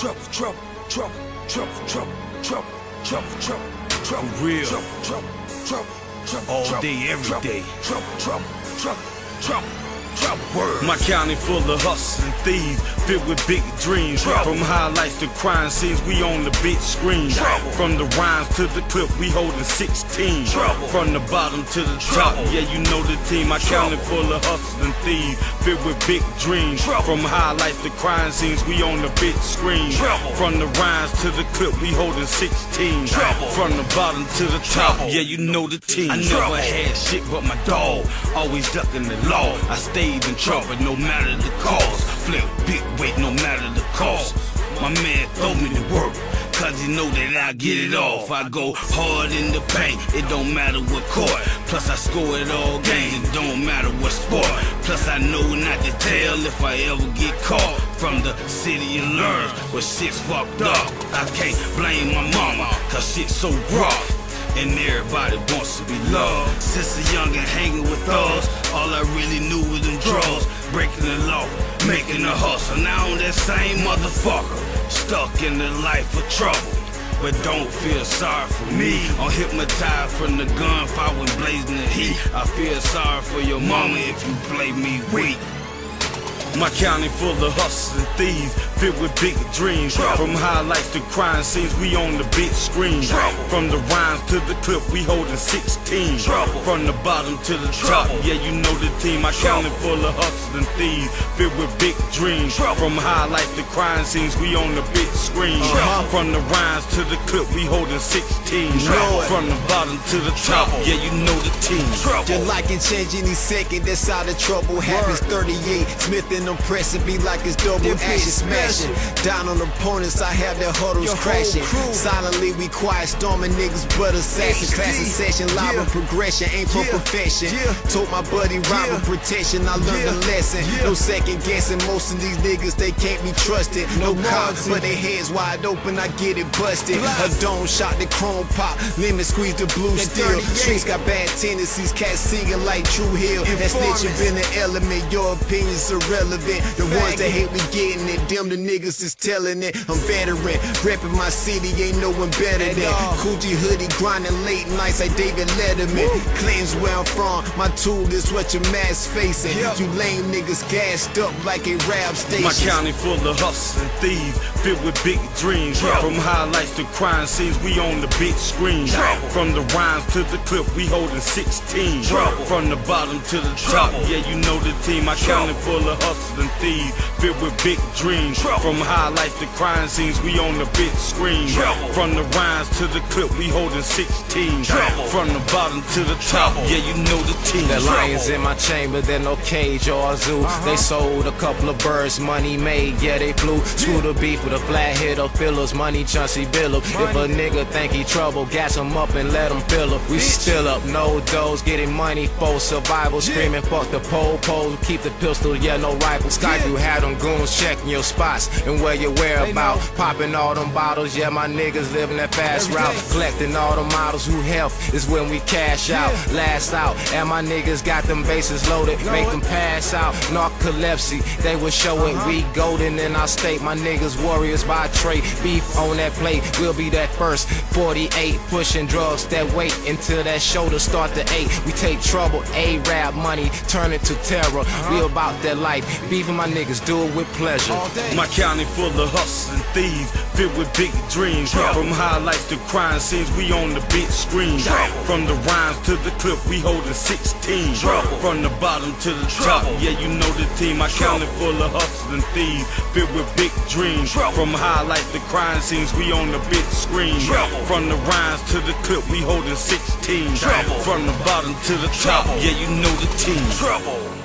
trouble, trouble, trouble, trouble, trouble, trouble, trouble, trouble, trouble, real. trouble, trouble, trouble, trouble, All day, every day. trouble, trouble, trouble, trouble. My county full of hustlers and thieves, filled with big dreams. From highlights to crime scenes, we on the big screen. From the rhymes to the clip, we holding 16. Trouble. From the bottom to the top, yeah, you know the team. My county full of hustlers and thieves, filled with big dreams. From highlights to crime scenes, we on the big screen. From the rhymes to the clip, we holding 16. Trouble. From the bottom to the top, yeah, you know the team. I never had shit but my dog, always ducking the law. I in trouble no matter the cause. Flip big weight no matter the cost. My man throw me to work. Cause he know that I get it off. I go hard in the paint, it don't matter what court. Plus I score it all games, it don't matter what sport. Plus I know not to tell if I ever get caught. From the city and learn. where shit's fucked up. I can't blame my mama, cause shit's so rough. And everybody wants to be loved. Since a youngin' hanging with us, all I really knew was them drugs. Breaking the law, making a hustle. Now I'm that same motherfucker, stuck in the life of trouble. But don't feel sorry for me. I'm hypnotized from the gunfire when blazing the heat. I feel sorry for your mama if you play me weak. My county full of hustlers and thieves, filled with big dreams. Trouble. From highlights to crime scenes, we on the big screen. Trouble. From the rhymes to the clip, we holding 16. Trouble. From the bottom to the top, yeah, you know the team. My county full of hustlers and thieves, filled with big dreams. Trouble. From highlights to crime scenes, we on the big screen. Trouble. From the rhymes to the clip, we holding 16. Trouble. From the bottom to the top, Trouble. yeah, you know the team. Trouble. Your life can change any second, that's how the trouble happens. 38, Smith and them pressing, be like it's double action smashing. Down on opponents, I have their huddles Your crashing. Silently, we quiet, storming niggas, but assassin. Class session, live Yeah. and progression, aim for Yeah. perfection. Yeah. Told my buddy, rival Yeah. protection, I learned Yeah. a lesson. No second guessing, most of these niggas, they can't be trusted. No, No cops, but their heads wide open, I get it busted. Blast. A dome shot, the chrome pop, lemon squeeze the blue That steel. 38. Streets got bad tendencies, cats singing like True Hill. That snitching been an element, your opinions irrelevant. The ones that hate me getting it, them the niggas is telling it. I'm veteran, repping my city, ain't no one better than. all. Coogi hoodie, grinding late nights like David Letterman. Claims where I'm from, my tool is what your mask facing. Yep. You lame niggas gassed up like a rap station. My county full of hustlers and thieves, filled with big dreams. Trouble. From highlights to crime scenes, we on the big screen. Trouble. From the rhymes to the clip, we holding 16. Trouble. From the bottom to the Trouble. top, yeah, you know the team. My county Trouble. full of hustlers and thieves, filled with big dreams. From highlights to crime scenes, we on the big screen. From the rhymes to the clip, we holding 16. Trouble. From the bottom to the top, yeah, you know the team. The lions in my chamber, they're no cage or a zoo. Uh-huh. They sold a couple of birds, money made, yeah, they flew. Scooter beef with a flathead or fillers, money chauncey bill 'em. If a nigga think he trouble, gas him up and let him fill up. We still up, no dose, getting money for survival. Screaming, fuck the pole, pole, keep the pistol, yeah, no rifle. Skype, you had them goons checking your spots and where your whereabouts. Popping all them bottles, yeah, my niggas living that fast route. Collecting all the models who help is when we cash out. Last out, and my niggas got them bases loaded, make them pass out. Narcolepsy, they will show it. We golden in our state, my niggas warriors by trade. Beef on that plate, we'll be that first. 48 pushing drugs that weight until that shoulder start to ache. We take trouble, A-rap money, turn it to terror. We about that life, beefing my niggas, do it with pleasure. My county full of hustlers and thieves, filled with big dreams. From highlights to crime scenes, we on the big screen. From the rhymes to the clip, we holding 16. Trouble. From the bottom to the top, yeah, you know the team. My county full of hustlers and thieves, filled with big dreams. From highlights to crime scenes, we on the big screen. From the rhymes to the clip, we holding 16. Trouble. From the bottom to the top, yeah, you know the team. Trouble.